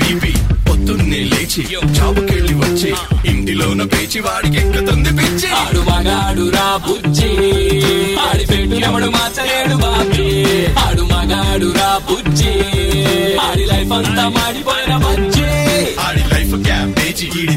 BP పొద్దున్నే లేచి చావుకెళ్ళి వచ్చి ఇంటిలోన పేచి వాడికి ఎక్కుతుంది పిచ్చి. ఆడు మగాడు రా బుజ్జి ఆడి పెట్టు ఎవడు మార్చలేడు బాబీ. ఆడు మగాడు రా బుజ్జి ఆడి లైఫ్ అంతా మాడిపోయిన బజ్జి. ఆడి లైఫ్ క్యాబేజీ ఈడి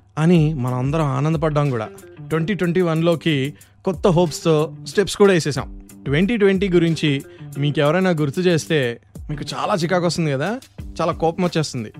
అని మనం అందరం ఆనందపడ్డాం కూడా. ట్వంటీ ట్వంటీ వన్లోకి కొత్త హోప్స్తో స్టెప్స్ కూడా వేసేసాం. ట్వంటీ ట్వంటీ గురించి మీకు ఎవరైనా గుర్తు చేస్తే మీకు చాలా చికాకు వస్తుంది కదా? చాలా కోపం వచ్చేస్తుంది.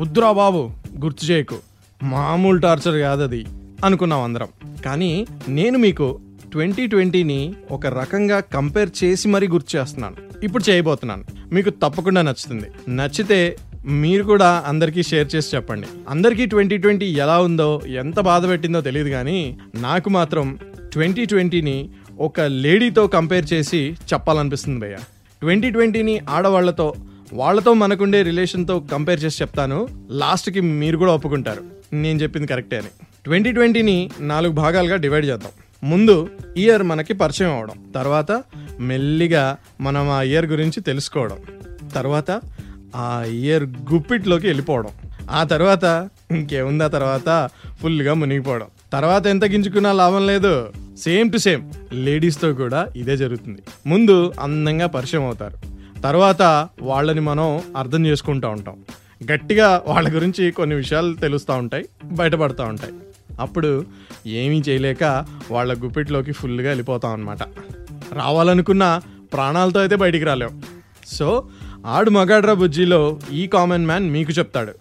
వద్దురా బాబు గుర్తు చేయకు. మామూలు టార్చర్ కాదు అది అనుకున్నాం అందరం. కానీ నేను మీకు ట్వంటీ ట్వంటీని ఒక రకంగా కంపేర్ చేసి మరీ గుర్తు చేస్తున్నాను. ఇప్పుడు చేయబోతున్నాను. మీకు తప్పకుండా నచ్చుతుంది. నచ్చితే మీరు కూడా అందరికీ షేర్ చేసి చెప్పండి. అందరికీ ట్వంటీ ట్వంటీ ఎలా ఉందో ఎంత బాధ పెట్టిందో తెలియదు కానీ నాకు మాత్రం ట్వంటీ ట్వంటీని ఒక లేడీతో కంపేర్ చేసి చెప్పాలనిపిస్తుంది భయ్య. ట్వంటీ ట్వంటీని ఆడవాళ్ళతో వాళ్ళతో మనకుండే రిలేషన్తో కంపేర్ చేసి చెప్తాను. లాస్ట్కి మీరు కూడా ఒప్పుకుంటారు. నేను చెప్పింది కరెక్టే అని. ట్వంటీ ట్వంటీని నాలుగు భాగాలుగా డివైడ్ చేద్దాం. ముందు ఇయర్ మనకి పరిచయం అవడం. తర్వాత మెల్లిగా మనం ఆ ఇయర్ గురించి తెలుసుకోవడం. తర్వాత ఆ ఇయర్ గుప్పిట్లోకి వెళ్ళిపోవడం. ఆ తర్వాత ఇంకేముందా తర్వాత? ఫుల్గా మునిగిపోవడం. తర్వాత ఎంత గింజుకున్నా లాభం లేదు. సేమ్ టు సేమ్ లేడీస్తో కూడా ఇదే జరుగుతుంది. ముందు అందంగా పరిచయం అవుతారు. తర్వాత వాళ్ళని మనం అర్థం చేసుకుంటూ ఉంటాం. గట్టిగా వాళ్ళ గురించి కొన్ని విషయాలు తెలుస్తూ ఉంటాయి బయటపడుతూ ఉంటాయి. అప్పుడు ఏమీ చేయలేక వాళ్ళ గుప్పిట్లోకి ఫుల్గా వెళ్ళిపోతాం అనమాట రావాలనుకున్న ప్రాణాలతో అయితే బయటికి రాలేం. సో ఆడు మగాడ్రా బుజ్జిలో ఈ కామన్ మ్యాన్ మీకు చెప్తాడు.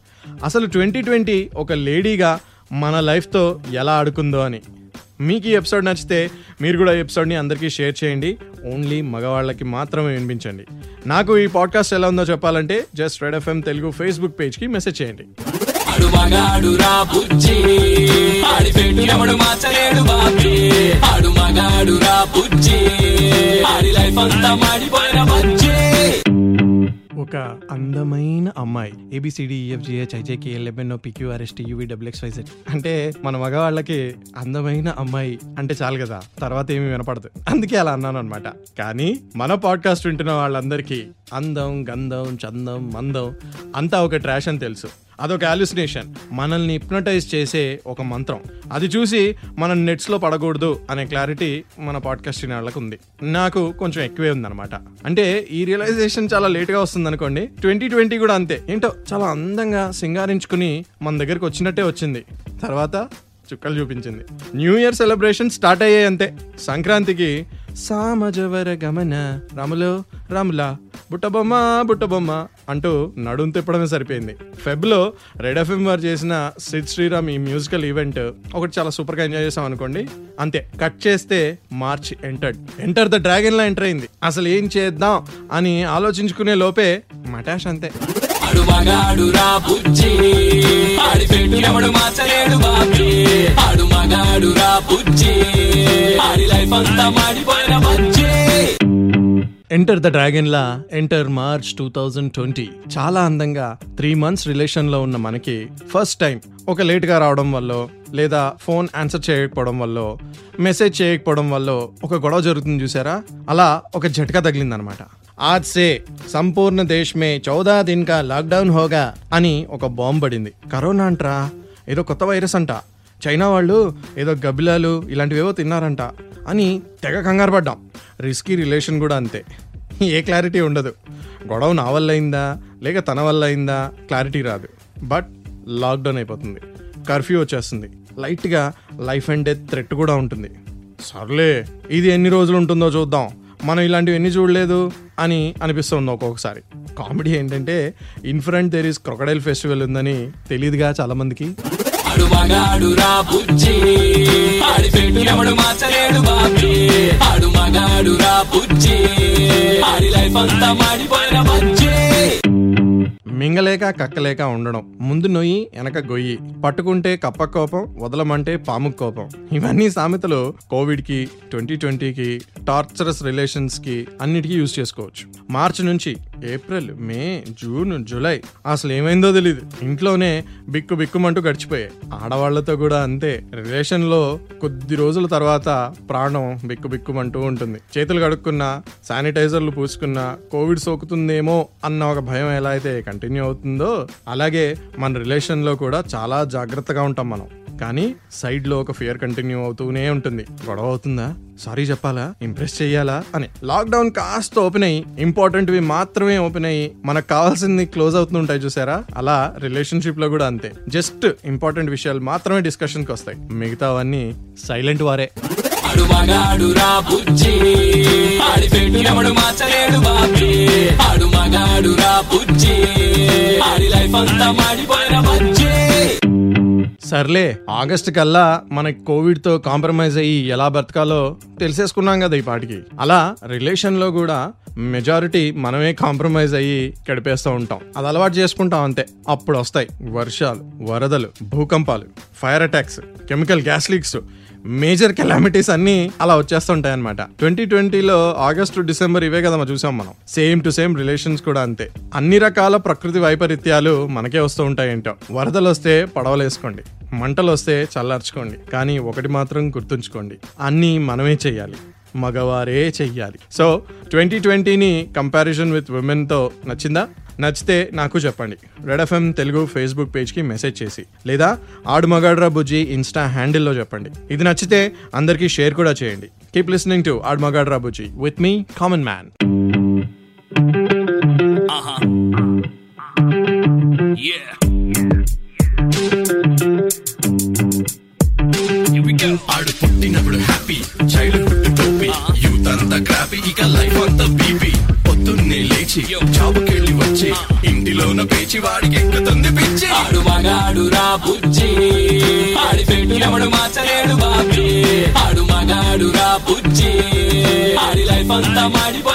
అసలు ట్వంటీ ట్వంటీ ఒక లేడీగా మన లైఫ్తో ఎలా ఆడుకుందో అని. మీకు ఈ ఎపిసోడ్ నచ్చితే మీరు కూడా ఎపిసోడ్ని అందరికీ షేర్ చేయండి. ఓన్లీ మగవాళ్ళకి మాత్రమే వినిపించండి. నాకు ఈ పాడ్కాస్ట్ ఎలా ఉందో చెప్పాలంటే just red FM Telugu Facebook పేజ్కి message చేయండి. ఆడు మగాడు రా బుజ్జి. ఆడి బాబీ. ఆడు మగాడు రా బుజ్జి. ఆడి లైఫ్ అంతా మాడిపోయిన ఒక అందమైన అమ్మాయి. A B C D E F G H I J K L P Q R S T U V W X అంటే మన మగవాళ్ళకి అందమైన అమ్మాయి అంటే చాలు కదా. తర్వాత ఏమీ వినపడదు. అందుకే అలా అన్నాను అనమాట కానీ మన పాడ్కాస్ట్ వింటున్న వాళ్ళందరికీ అందం గంధం చందం మందం అంతా ఒక ట్రాష్ అని తెలుసు. అదొక అల్యూసినేషన్ మనల్ని హిప్నటైజ్ చేసే ఒక మంత్రం. అది చూసి మనం నెట్స్లో పడకూడదు అనే క్లారిటీ మన పాడ్కాస్ట్ వినే వాళ్ళకి ఉంది. నాకు కొంచెం ఎక్కువే ఉందన్నమాట. అంటే ఈ రియలైజేషన్ చాలా లేట్గా వస్తుంది అనుకోండి ట్వంటీ ట్వంటీ కూడా అంతే. ఏంటో చాలా అందంగా సింగారించుకుని మన దగ్గరికి వచ్చినట్టే వచ్చింది. తర్వాత చుక్కలు చూపించింది. న్యూ ఇయర్ సెలబ్రేషన్ స్టార్ట్ అయ్యాయి అంతే. సంక్రాంతికి సామజవర గమన. రాములు రాములా బుట్టబొమ్మ బుట్టబొమ్మ అంటూ నడుం తిప్పడమే సరిపోయింది. ఫెబ్లో రెడ్ ఎఫ్ఎం వారు చేసిన సిద్ శ్రీరామ్ ఈ మ్యూజికల్ ఈవెంట్ ఒకటి చాలా సూపర్గా ఎంజాయ్ చేసాం అనుకోండి. అంతే కట్ చేస్తే March entered. Enter the dragon law enter అయింది. అసలు ఏం చేద్దాం అని ఆలోచించుకునే లోపే మటాష్ అంతే. Enter the dragon law enter March two thousand twenty చాలా అందంగా త్రీ మంత్స్ రిలేషన్లో ఉన్న మనకి ఫస్ట్ టైం ఒక లేట్గా రావడం వల్ల లేదా ఫోన్ ఆన్సర్ చేయకపోవడం వల్ల మెసేజ్ చేయకపోవడం వల్ల ఒక గొడవ జరుగుతుంది చూసారా? అలా ఒక జట్కా తగిలిందనమాట. ఆజ్ సే సంపూర్ణ దేశ్ మే చౌదా దిన్ కా లాక్డౌన్ హోగా అని ఒక బాంబ్ పడింది. కరోనా అంట్రా? ఏదో కొత్త వైరస్ అంట. చైనా వాళ్ళు ఏదో గబిలాలు ఇలాంటివేవో తిన్నారంట అని తెగ కంగారు పడ్డాం. రిస్కీ రిలేషన్ కూడా అంతే. ఏ క్లారిటీ ఉండదు. గొడవ నా వల్ల అయిందా? లేక తన వల్ల అయిందా? క్లారిటీ రాదు. బట్ లాక్డౌన్ అయిపోతుంది. కర్ఫ్యూ వచ్చేస్తుంది. లైట్గా లైఫ్ అండ్ డెత్ థ్రెట్ కూడా ఉంటుంది. సర్లే ఇది ఎన్ని రోజులు ఉంటుందో చూద్దాం. మనం ఇలాంటివి ఎన్ని చూడలేదు అని అనిపిస్తుంది ఒక్కొక్కసారి. కామెడీ ఏంటంటే in front there is crocodile festival ఉందని తెలియదుగా చాలామందికి. అడు మగాడు రా బుజ్జి. ఆడి పెట్టినప్పుడు మార్చలేడు బాబీ. ఆడు మగాడు రా బుజ్జి. ఆడి లైఫ్ అంతా మాడిపోయిన బుజ్జి. మింగలేక కక్కలేక ఉండడం. ముందు నొయ్యి వెనక గొయ్యి. పట్టుకుంటే కప్ప కోపం వదలమంటే పాము కోపం ఇవన్నీ సామెతలు కోవిడ్కి ట్వంటీ ట్వంటీకి టార్చరస్ రిలేషన్స్కి అన్నిటికీ యూజ్ చేసుకోవచ్చు. మార్చి నుంచి ఏప్రిల్ మే జూన్ జూలై. అసలు ఏమైందో తెలియదు ఇంట్లోనే బిక్కు బిక్కుమంటూ గడిచిపోయాయి. ఆడవాళ్ళతో కూడా అంతే. రిలేషన్లో కొద్ది రోజుల తర్వాత ప్రాణం బిక్కు బిక్కుమంటూ ఉంటుంది. చేతులు కడుక్కున్నా శానిటైజర్లు పూసుకున్నా కోవిడ్ సోకుతుందేమో అన్న ఒక భయం ఎలా అయితే కంటిన్యూ అవుతుందో అలాగే మన రిలేషన్లో కూడా చాలా జాగ్రత్తగా ఉంటాం మనం. కానీ సైడ్లో ఒక ఫియర్ కంటిన్యూ అవుతూనే ఉంటుంది. గొడవ అవుతుందా? సారీ చెప్పాలా? ఇంప్రెస్ చేయాలా అని. లాక్డౌన్ కాస్త ఓపెన్ అయ్యి ఇంపార్టెంట్వి మాత్రమే ఓపెన్ అయ్యి మనకు కావాల్సింది క్లోజ్ అవుతుంటాయి చూసారా? అలా రిలేషన్షిప్లో కూడా అంతే. జస్ట్ ఇంపార్టెంట్ విషయాలు మాత్రమే డిస్కషన్కి వస్తాయి. మిగతావన్నీ సైలెంట్ వారే. ఆడు మగాడు రా బుజ్జి. ఆడి పెట్టినప్పుడు మార్చలేడు బాబీ. ఆడు మగాడు రా బుజ్జి. ఆడి లైఫ్ అంతా మాడిపోయిన సర్లే. ఆగస్ట్ కల్లా మనకి కోవిడ్తో కాంప్రమైజ్ అయ్యి ఎలా బ్రతకాలో తెలిసేసుకున్నాం కదా ఈ పాటికి. అలా రిలేషన్లో కూడా మెజారిటీ మనమే కాంప్రమైజ్ అయ్యి గడిపేస్తూ ఉంటాం. అది అలవాటు చేసుకుంటాం అంతే. అప్పుడు వస్తాయి వర్షాలు వరదలు భూకంపాలు fire attacks chemical gas leaks major calamities అన్ని అలా వచ్చేస్తుంటాయి అనమాట ట్వంటీ ట్వంటీలో ఆగస్టు డిసెంబర్ ఇవే కదా మనం చూసాం మనం. సేమ్ టు సేమ్ రిలేషన్స్ కూడా అంతే. అన్ని రకాల ప్రకృతి వైపరీత్యాలు మనకే వస్తూ ఉంటాయంటో. వరదలు వస్తే పడవలు వేసుకోండి మంటలు వస్తే చల్లార్చుకోండి. కానీ ఒకటి మాత్రం గుర్తుంచుకోండి. అన్నీ మనమే చెయ్యాలి. మగవారే చెయ్యాలి. సో ట్వంటీ ట్వంటీని కంపారిజన్ విత్ ఉమెన్తో నచ్చిందా? నచ్చితే నాకు చెప్పండి. రెడ్ ఎఫ్ఎం తెలుగు ఫేస్బుక్ పేజ్కి మెసేజ్ చేసి. లేదా ఆడు మగాడ్రా బుజ్జి ఇన్స్టా హ్యాండిల్లో చెప్పండి. ఇది నచ్చితే అందరికీ షేర్ కూడా చేయండి. Keep listening to Aadu Magaadra Bujji with me common man Yeah. పిచ్చి వాడికి ఎక్కుతుంది పిచ్చి. ఆడు మగాడు రా బుజ్జి. ఆడి పెట్టినప్పుడు మార్చలేడు బాబీ. ఆడు మగాడు రా బుజ్జి. ఆడి లైఫ్ అంతా మాడిపో